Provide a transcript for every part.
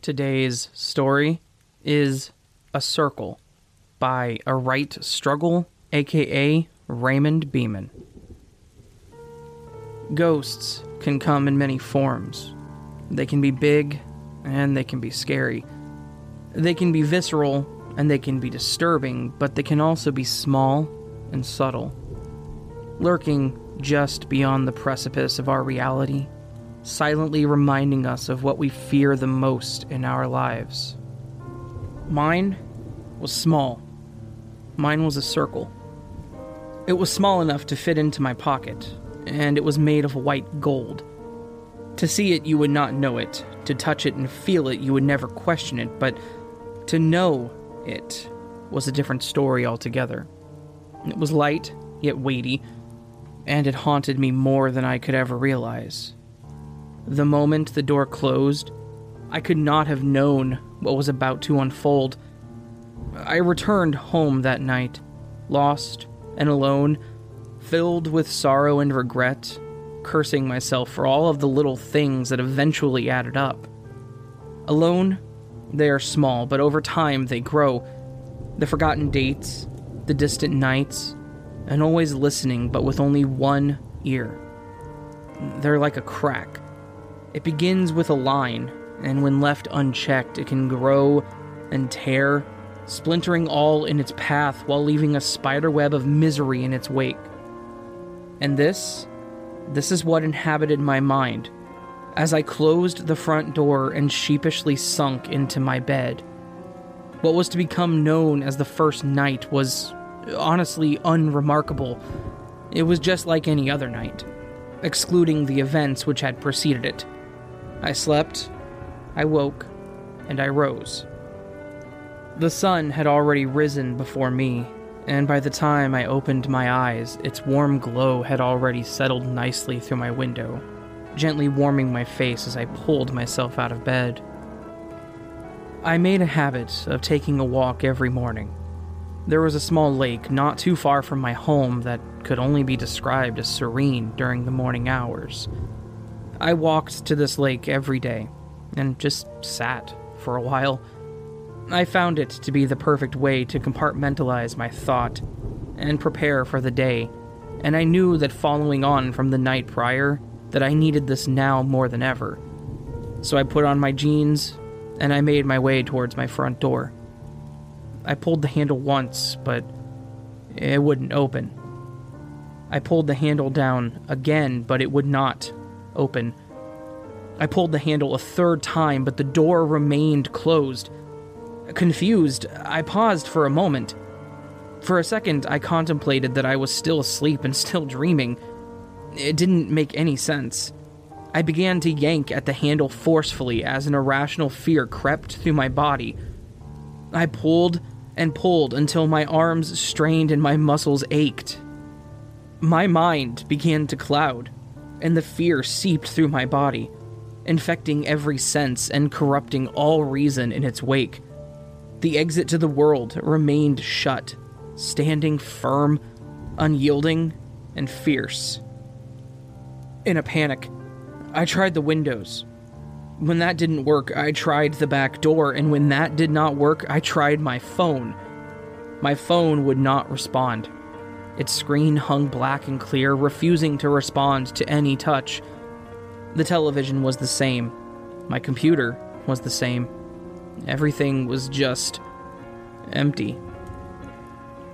Today's story is A Circle by A Right Struggle, aka Raymond Beeman. Ghosts can come in many forms. They can be big and they can be scary. They can be visceral and they can be disturbing, but they can also be small and subtle, lurking just beyond the precipice of our reality, silently reminding us of what we fear the most in our lives. Mine was small. Mine was a circle. It was small enough to fit into my pocket, and it was made of white gold. To see it, you would not know it. To touch it and feel it, you would never question it, but to know it was a different story altogether. It was light, yet weighty, and it haunted me more than I could ever realize. The moment the door closed, I could not have known what was about to unfold. I returned home that night, lost and alone, filled with sorrow and regret, cursing myself for all of the little things that eventually added up. Alone, they are small, but over time they grow. The forgotten dates, the distant nights, and always listening, but with only one ear. They're like a crack. It begins with a line, and when left unchecked, it can grow and tear, splintering all in its path while leaving a spiderweb of misery in its wake. And this, this is what inhabited my mind as I closed the front door and sheepishly sunk into my bed. What was to become known as the first night was honestly unremarkable. It was just like any other night, excluding the events which had preceded it. I slept, I woke, and I rose. The sun had already risen before me, and by the time I opened my eyes, its warm glow had already settled nicely through my window, gently warming my face as I pulled myself out of bed. I made a habit of taking a walk every morning. There was a small lake not too far from my home that could only be described as serene during the morning hours. I walked to this lake every day and just sat for a while. I found it to be the perfect way to compartmentalize my thought and prepare for the day, and I knew that following on from the night prior, that I needed this now more than ever. So I put on my jeans and I made my way towards my front door. I pulled the handle once, but it wouldn't open. I pulled the handle down again, but it would not open. I pulled the handle a third time, but the door remained closed. Confused, I paused for a moment. For a second, I contemplated that I was still asleep and still dreaming. It didn't make any sense. I began to yank at the handle forcefully as an irrational fear crept through my body. I pulled and pulled until my arms strained and my muscles ached. My mind began to cloud, and the fear seeped through my body, infecting every sense and corrupting all reason in its wake. The exit to the world remained shut, standing firm, unyielding, and fierce. In a panic, I tried the windows. When that didn't work, I tried the back door, and when that did not work, I tried my phone. My phone would not respond. Its screen hung black and clear, refusing to respond to any touch. The television was the same. My computer was the same. Everything was just empty.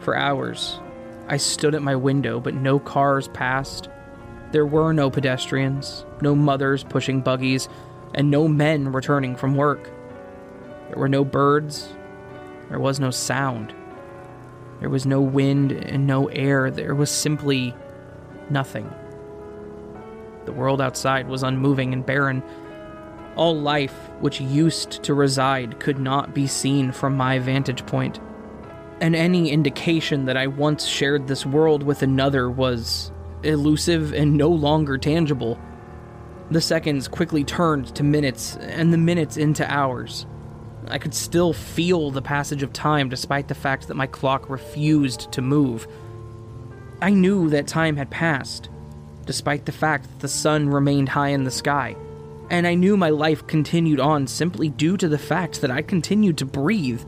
For hours, I stood at my window, but no cars passed. There were no pedestrians, no mothers pushing buggies, and no men returning from work. There were no birds. There was no sound. There was no wind and no air. There was simply nothing. The world outside was unmoving and barren. All life which used to reside could not be seen from my vantage point. and any indication that I once shared this world with another was elusive and no longer tangible. The seconds quickly turned to minutes, and the minutes into hours. I could still feel the passage of time despite the fact that my clock refused to move. I knew that time had passed, despite the fact that the sun remained high in the sky. and I knew my life continued on simply due to the fact that I continued to breathe.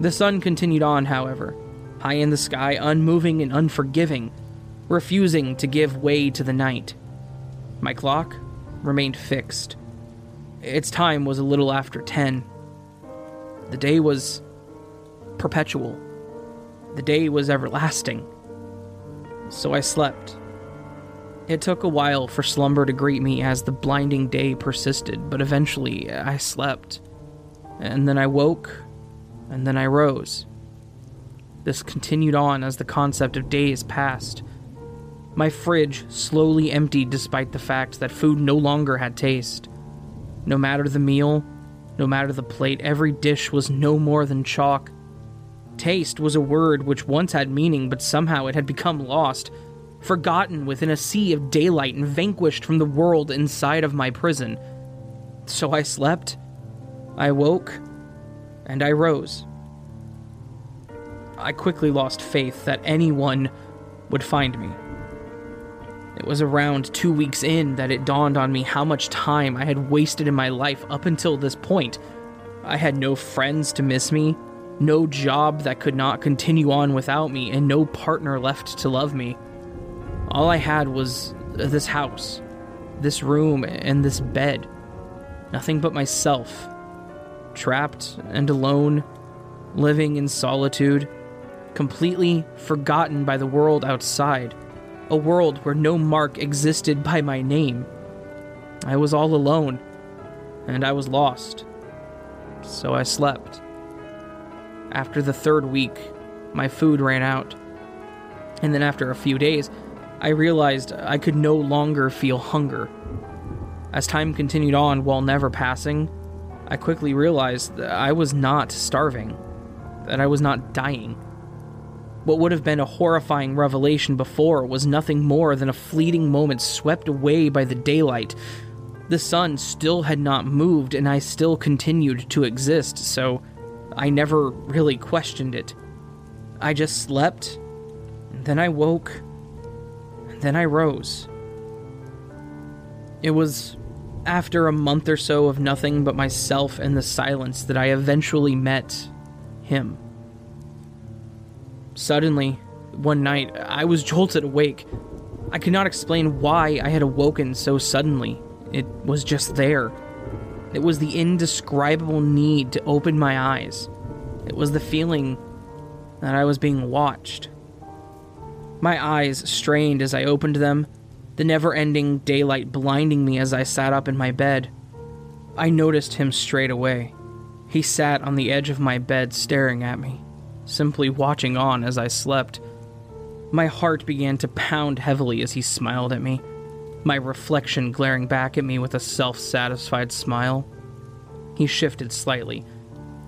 The sun continued on, however, high in the sky, unmoving and unforgiving, refusing to give way to the night. My clock remained fixed. Its time was a little after 10. The day was perpetual. The day was everlasting. So I slept. It took a while for slumber to greet me as the blinding day persisted, but eventually I slept. And then I woke, and then I rose. This continued on as the concept of days passed. My fridge slowly emptied despite the fact that food no longer had taste. No matter the meal, no matter the plate, every dish was no more than chalk. Taste was a word which once had meaning, but somehow it had become lost, forgotten within a sea of daylight and vanquished from the world inside of my prison. So I slept, I woke, and I rose. I quickly lost faith that anyone would find me. It was around two weeks in that it dawned on me how much time I had wasted in my life up until this point. I had no friends to miss me, no job that could not continue on without me, and no partner left to love me. All I had was this house, this room, and this bed. Nothing but myself. Trapped and alone, living in solitude, completely forgotten by the world outside. A world where no mark existed by my name. I was all alone, and I was lost. So I slept. After the third week, my food ran out. And then after a few days, I realized I could no longer feel hunger. As time continued on while never passing, I quickly realized that I was not starving, that I was not dying. What would have been a horrifying revelation before was nothing more than a fleeting moment swept away by the daylight. The sun still had not moved, and I still continued to exist, so I never really questioned it. I just slept, then I woke, and then I rose. It was after a month or so of nothing but myself and the silence that I eventually met him. Suddenly, one night, I was jolted awake. I could not explain why I had awoken so suddenly. It was just there. It was the indescribable need to open my eyes. It was the feeling that I was being watched. My eyes strained as I opened them, the never ending daylight blinding me as I sat up in my bed. I noticed him straight away. He sat on the edge of my bed staring at me simply watching on as I slept. My heart began to pound heavily as he smiled at me, my reflection glaring back at me with a self satisfied smile. He shifted slightly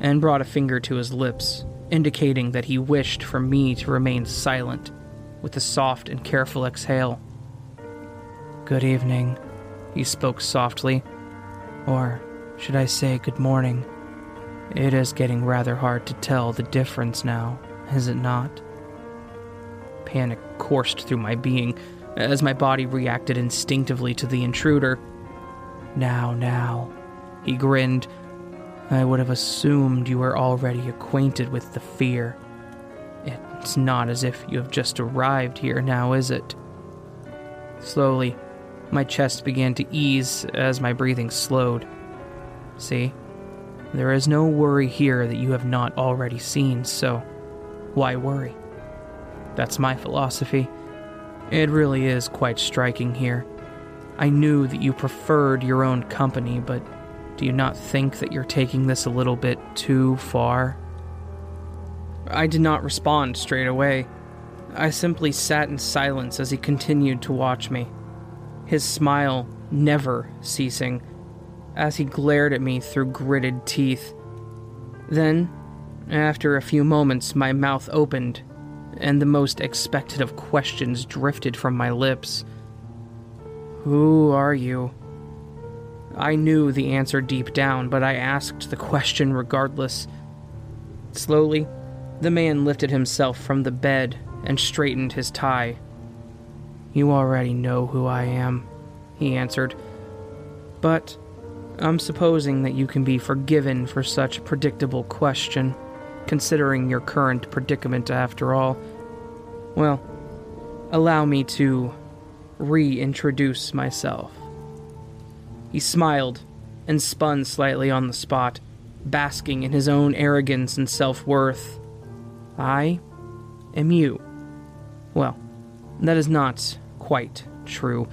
and brought a finger to his lips, indicating that he wished for me to remain silent, with a soft and careful exhale. Good evening, he spoke softly. Or should I say good morning? It is getting rather hard to tell the difference now, is it not? Panic coursed through my being as my body reacted instinctively to the intruder. Now, now, he grinned. I would have assumed you were already acquainted with the fear. It's not as if you have just arrived here now, is it? Slowly, my chest began to ease as my breathing slowed. See? There is no worry here that you have not already seen, so why worry? That's my philosophy. It really is quite striking here. I knew that you preferred your own company, but do you not think that you're taking this a little bit too far? I did not respond straight away. I simply sat in silence as he continued to watch me, his smile never ceasing as he glared at me through gritted teeth. Then, after a few moments, my mouth opened, and the most expected of questions drifted from my lips. Who are you? I knew the answer deep down, but I asked the question regardless. Slowly, the man lifted himself from the bed and straightened his tie. You already know who I am, he answered, But I'm supposing that you can be forgiven for such predictable question, considering your current predicament after all. Well, allow me to reintroduce myself. He smiled and spun slightly on the spot, basking in his own arrogance and self worth. I am you. Well, that is not quite true.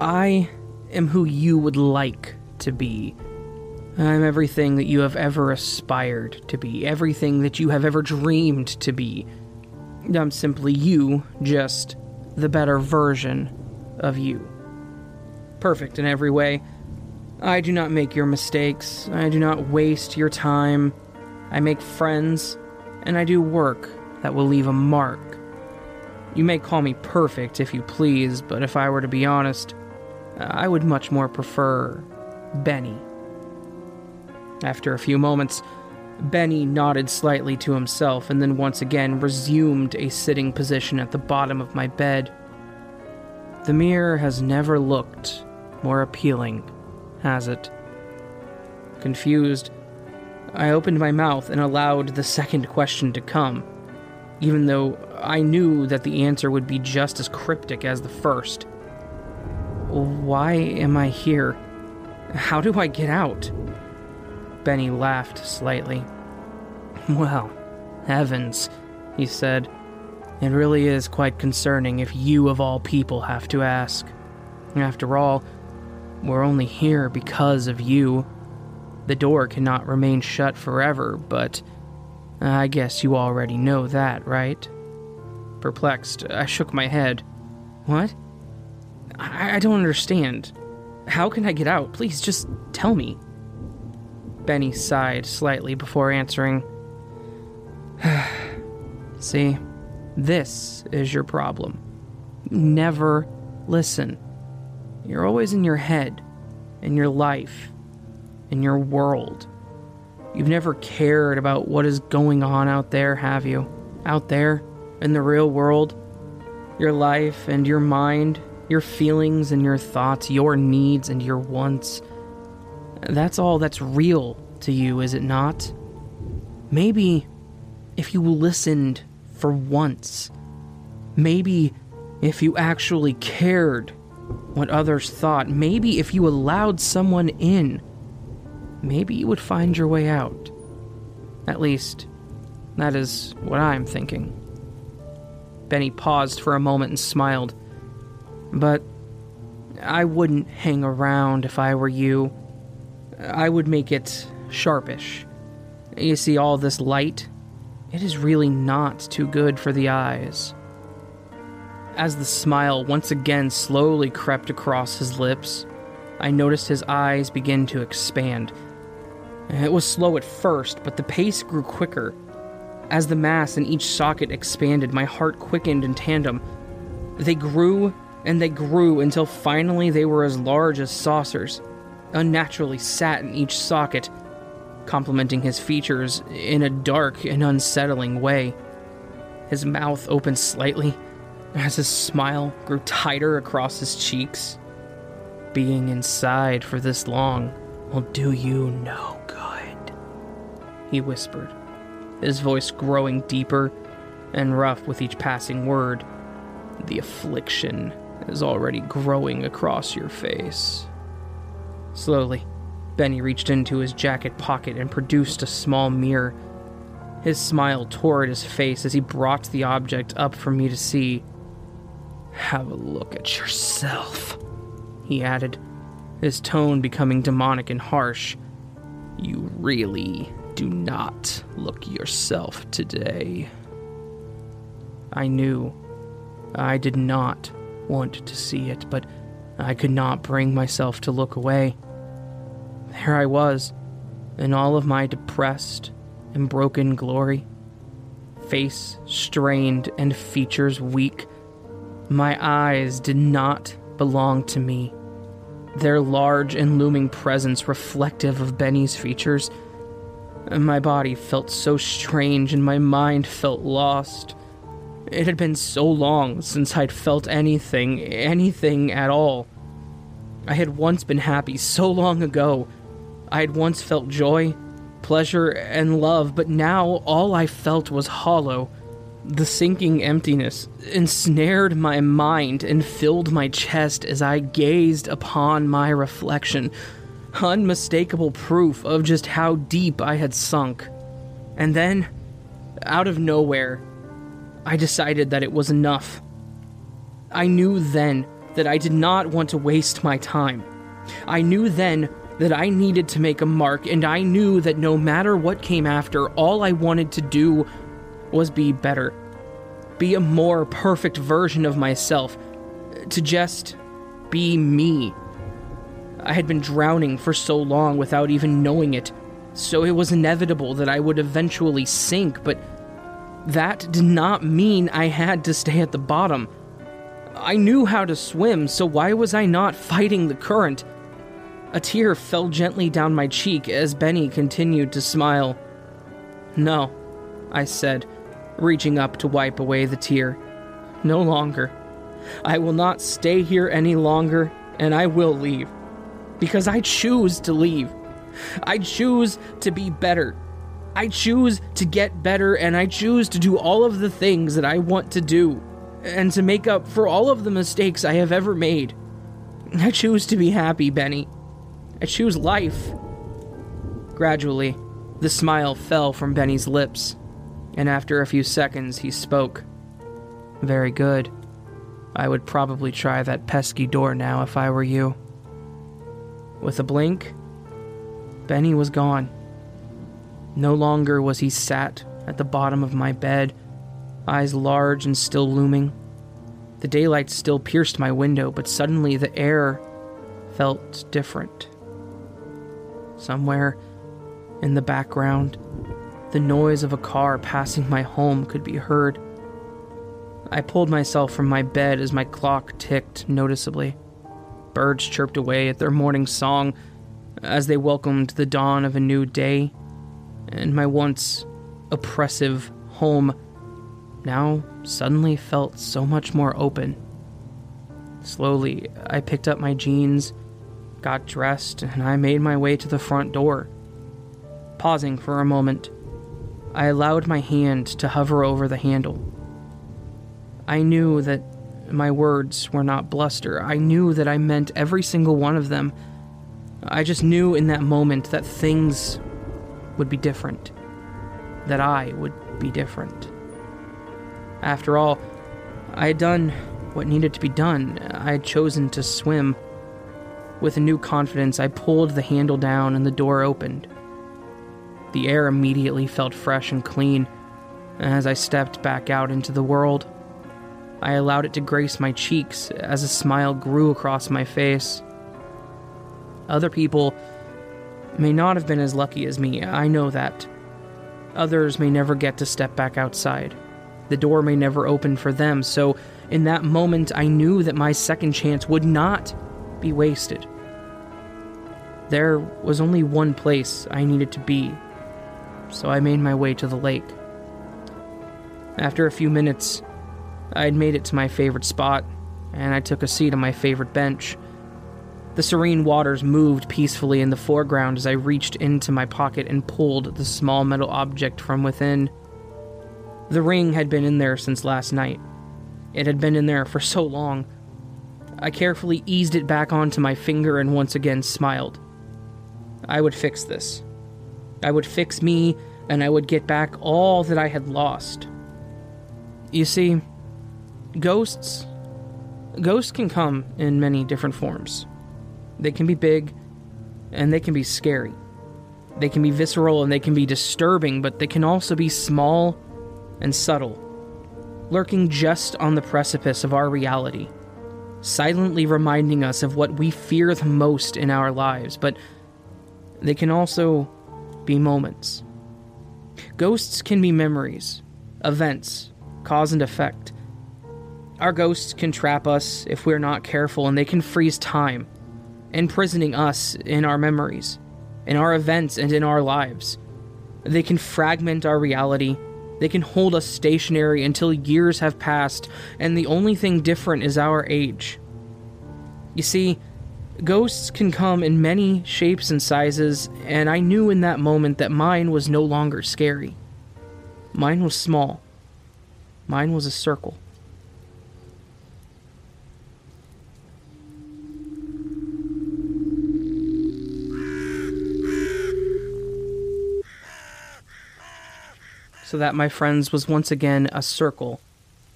I am who you would like to be. I'm everything that you have ever aspired to be, everything that you have ever dreamed to be. I'm simply you, just the better version of you. Perfect in every way. I do not make your mistakes. I do not waste your time. I make friends, and I do work that will leave a mark. You may call me perfect if you please, but if I were to be honest, I would much more prefer Benny. After a few moments, Benny nodded slightly to himself and then once again resumed a sitting position at the bottom of my bed. The mirror has never looked more appealing, has it? Confused, I opened my mouth and allowed the second question to come, even though I knew that the answer would be just as cryptic as the first. Why am I here? How do I get out? Benny laughed slightly. Well, heavens, he said. It really is quite concerning if you, of all people, have to ask. After all, we're only here because of you. The door cannot remain shut forever, but I guess you already know that, right? Perplexed, I shook my head. What? I, I don't understand. How can I get out? Please just tell me. Benny sighed slightly before answering. See, this is your problem. Never listen. You're always in your head, in your life, in your world. You've never cared about what is going on out there, have you? Out there, in the real world? Your life and your mind, your feelings and your thoughts, your needs and your wants. That's all that's real to you, is it not? Maybe if you listened for once, maybe if you actually cared what others thought, maybe if you allowed someone in, maybe you would find your way out. At least, that is what I'm thinking. Benny paused for a moment and smiled. But I wouldn't hang around if I were you. I would make it sharpish. You see, all this light, it is really not too good for the eyes. As the smile once again slowly crept across his lips, I noticed his eyes begin to expand. It was slow at first, but the pace grew quicker. As the mass in each socket expanded, my heart quickened in tandem. They grew and they grew until finally they were as large as saucers, unnaturally sat in each socket, complementing his features in a dark and unsettling way. His mouth opened slightly as his smile grew tighter across his cheeks. Being inside for this long will do you no good, he whispered, his voice growing deeper and rough with each passing word. The affliction is already growing across your face. Slowly, Benny reached into his jacket pocket and produced a small mirror. His smile tore at his face as he brought the object up for me to see. Have a look at yourself, he added, his tone becoming demonic and harsh. You really do not look yourself today. I knew I did not want to see it, but I could not bring myself to look away. There I was, in all of my depressed and broken glory, face strained and features weak. My eyes did not belong to me. Their large and looming presence reflective of Benny's features. My body felt so strange and my mind felt lost. It had been so long since I'd felt anything, anything at all. I had once been happy so long ago. I had once felt joy, pleasure, and love, but now all I felt was hollow. The sinking emptiness ensnared my mind and filled my chest as I gazed upon my reflection, unmistakable proof of just how deep I had sunk. And then, out of nowhere, I decided that it was enough. I knew then that I did not want to waste my time. I knew then that I needed to make a mark, and I knew that no matter what came after, all I wanted to do was be better. Be a more perfect version of myself. To just be me. I had been drowning for so long without even knowing it, so it was inevitable that I would eventually sink, but that did not mean I had to stay at the bottom. I knew how to swim, so why was I not fighting the current? A tear fell gently down my cheek as Benny continued to smile. No, I said, reaching up to wipe away the tear. No longer. I will not stay here any longer, and I will leave. Because I choose to leave. I choose to be better. I choose to get better, and I choose to do all of the things that I want to do, and to make up for all of the mistakes I have ever made. I choose to be happy, Benny. I choose life. Gradually, the smile fell from Benny's lips, and after a few seconds, he spoke. Very good. I would probably try that pesky door now if I were you. With a blink, Benny was gone. No longer was he sat at the bottom of my bed, eyes large and still looming. The daylight still pierced my window, but suddenly the air felt different. Somewhere in the background, the noise of a car passing my home could be heard. I pulled myself from my bed as my clock ticked noticeably. Birds chirped away at their morning song as they welcomed the dawn of a new day, and my once oppressive home now suddenly felt so much more open. Slowly, I picked up my jeans, got dressed, and I made my way to the front door. Pausing for a moment, I allowed my hand to hover over the handle. I knew that my words were not bluster. I knew that I meant every single one of them. I just knew in that moment that things would be different, that I would be different. After all, I had done what needed to be done. I had chosen to swim. With a new confidence, I pulled the handle down and the door opened. The air immediately felt fresh and clean. As I stepped back out into the world, I allowed it to grace my cheeks as a smile grew across my face. Other people may not have been as lucky as me, I know that. Others may never get to step back outside. The door may never open for them, so in that moment I knew that my second chance would not be wasted. There was only one place I needed to be, so I made my way to the lake. After a few minutes, I had made it to my favorite spot, and I took a seat on my favorite bench. The serene waters moved peacefully in the foreground as I reached into my pocket and pulled the small metal object from within. The ring had been in there since last night. It had been in there for so long. I carefully eased it back onto my finger and once again smiled. I would fix this. I would fix me, and I would get back all that I had lost. You see, ghosts. Ghosts can come in many different forms. They can be big, and they can be scary. They can be visceral and they can be disturbing, but they can also be small and subtle, lurking just on the precipice of our reality, silently reminding us of what we fear the most in our lives, but they can also be moments. Ghosts can be memories, events, cause and effect. Our ghosts can trap us if we're not careful, and they can freeze time, imprisoning us in our memories, in our events, and in our lives. They can fragment our reality they can hold us stationary until years have passed, and the only thing different is our age. You see, Ghosts can come in many shapes and sizes, and I knew in that moment that mine was no longer scary. Mine was small. Mine was a circle. So that, my friends, was once again a circle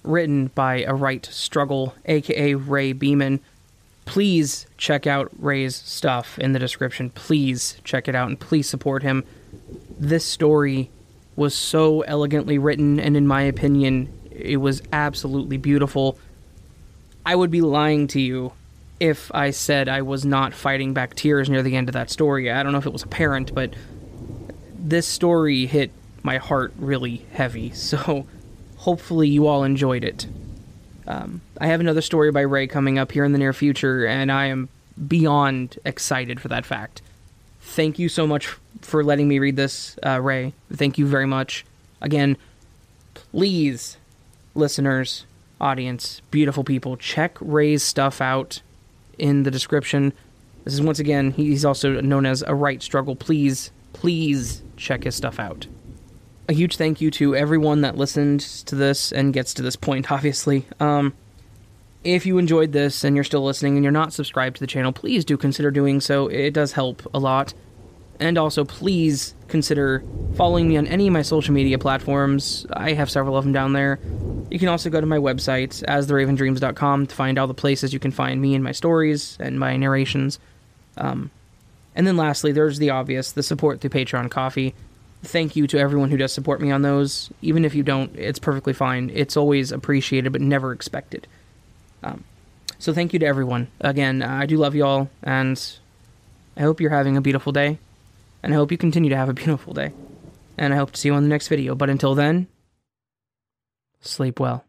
written by a right struggle, aka Ray Beeman. Please check out Ray's stuff in the description. Please check it out and please support him. This story was so elegantly written, and in my opinion, it was absolutely beautiful. I would be lying to you if I said I was not fighting back tears near the end of that story. I don't know if it was apparent, but this story hit my heart really heavy. So hopefully you all enjoyed it. Um, I have another story by Ray coming up here in the near future, and I am beyond excited for that fact. Thank you so much for letting me read this, uh, Ray. Thank you very much. Again, please, listeners, audience, beautiful people, check Ray's stuff out in the description. This is once again, he's also known as a right struggle. Please, please check his stuff out a huge thank you to everyone that listened to this and gets to this point, obviously. Um, if you enjoyed this and you're still listening and you're not subscribed to the channel, please do consider doing so. It does help a lot. And also, please consider following me on any of my social media platforms. I have several of them down there. You can also go to my website, astheravendreams.com, to find all the places you can find me and my stories and my narrations. Um, and then lastly, there's the obvious the support through Patreon Ko-fi thank you to everyone who does support me on those. Even if you don't, it's perfectly fine. It's always appreciated, but never expected. Um, so thank you to everyone. Again, I do love y'all, and I hope you're having a beautiful day. And I hope you continue to have a beautiful day. And I hope to see you on the next video. But until then, sleep well.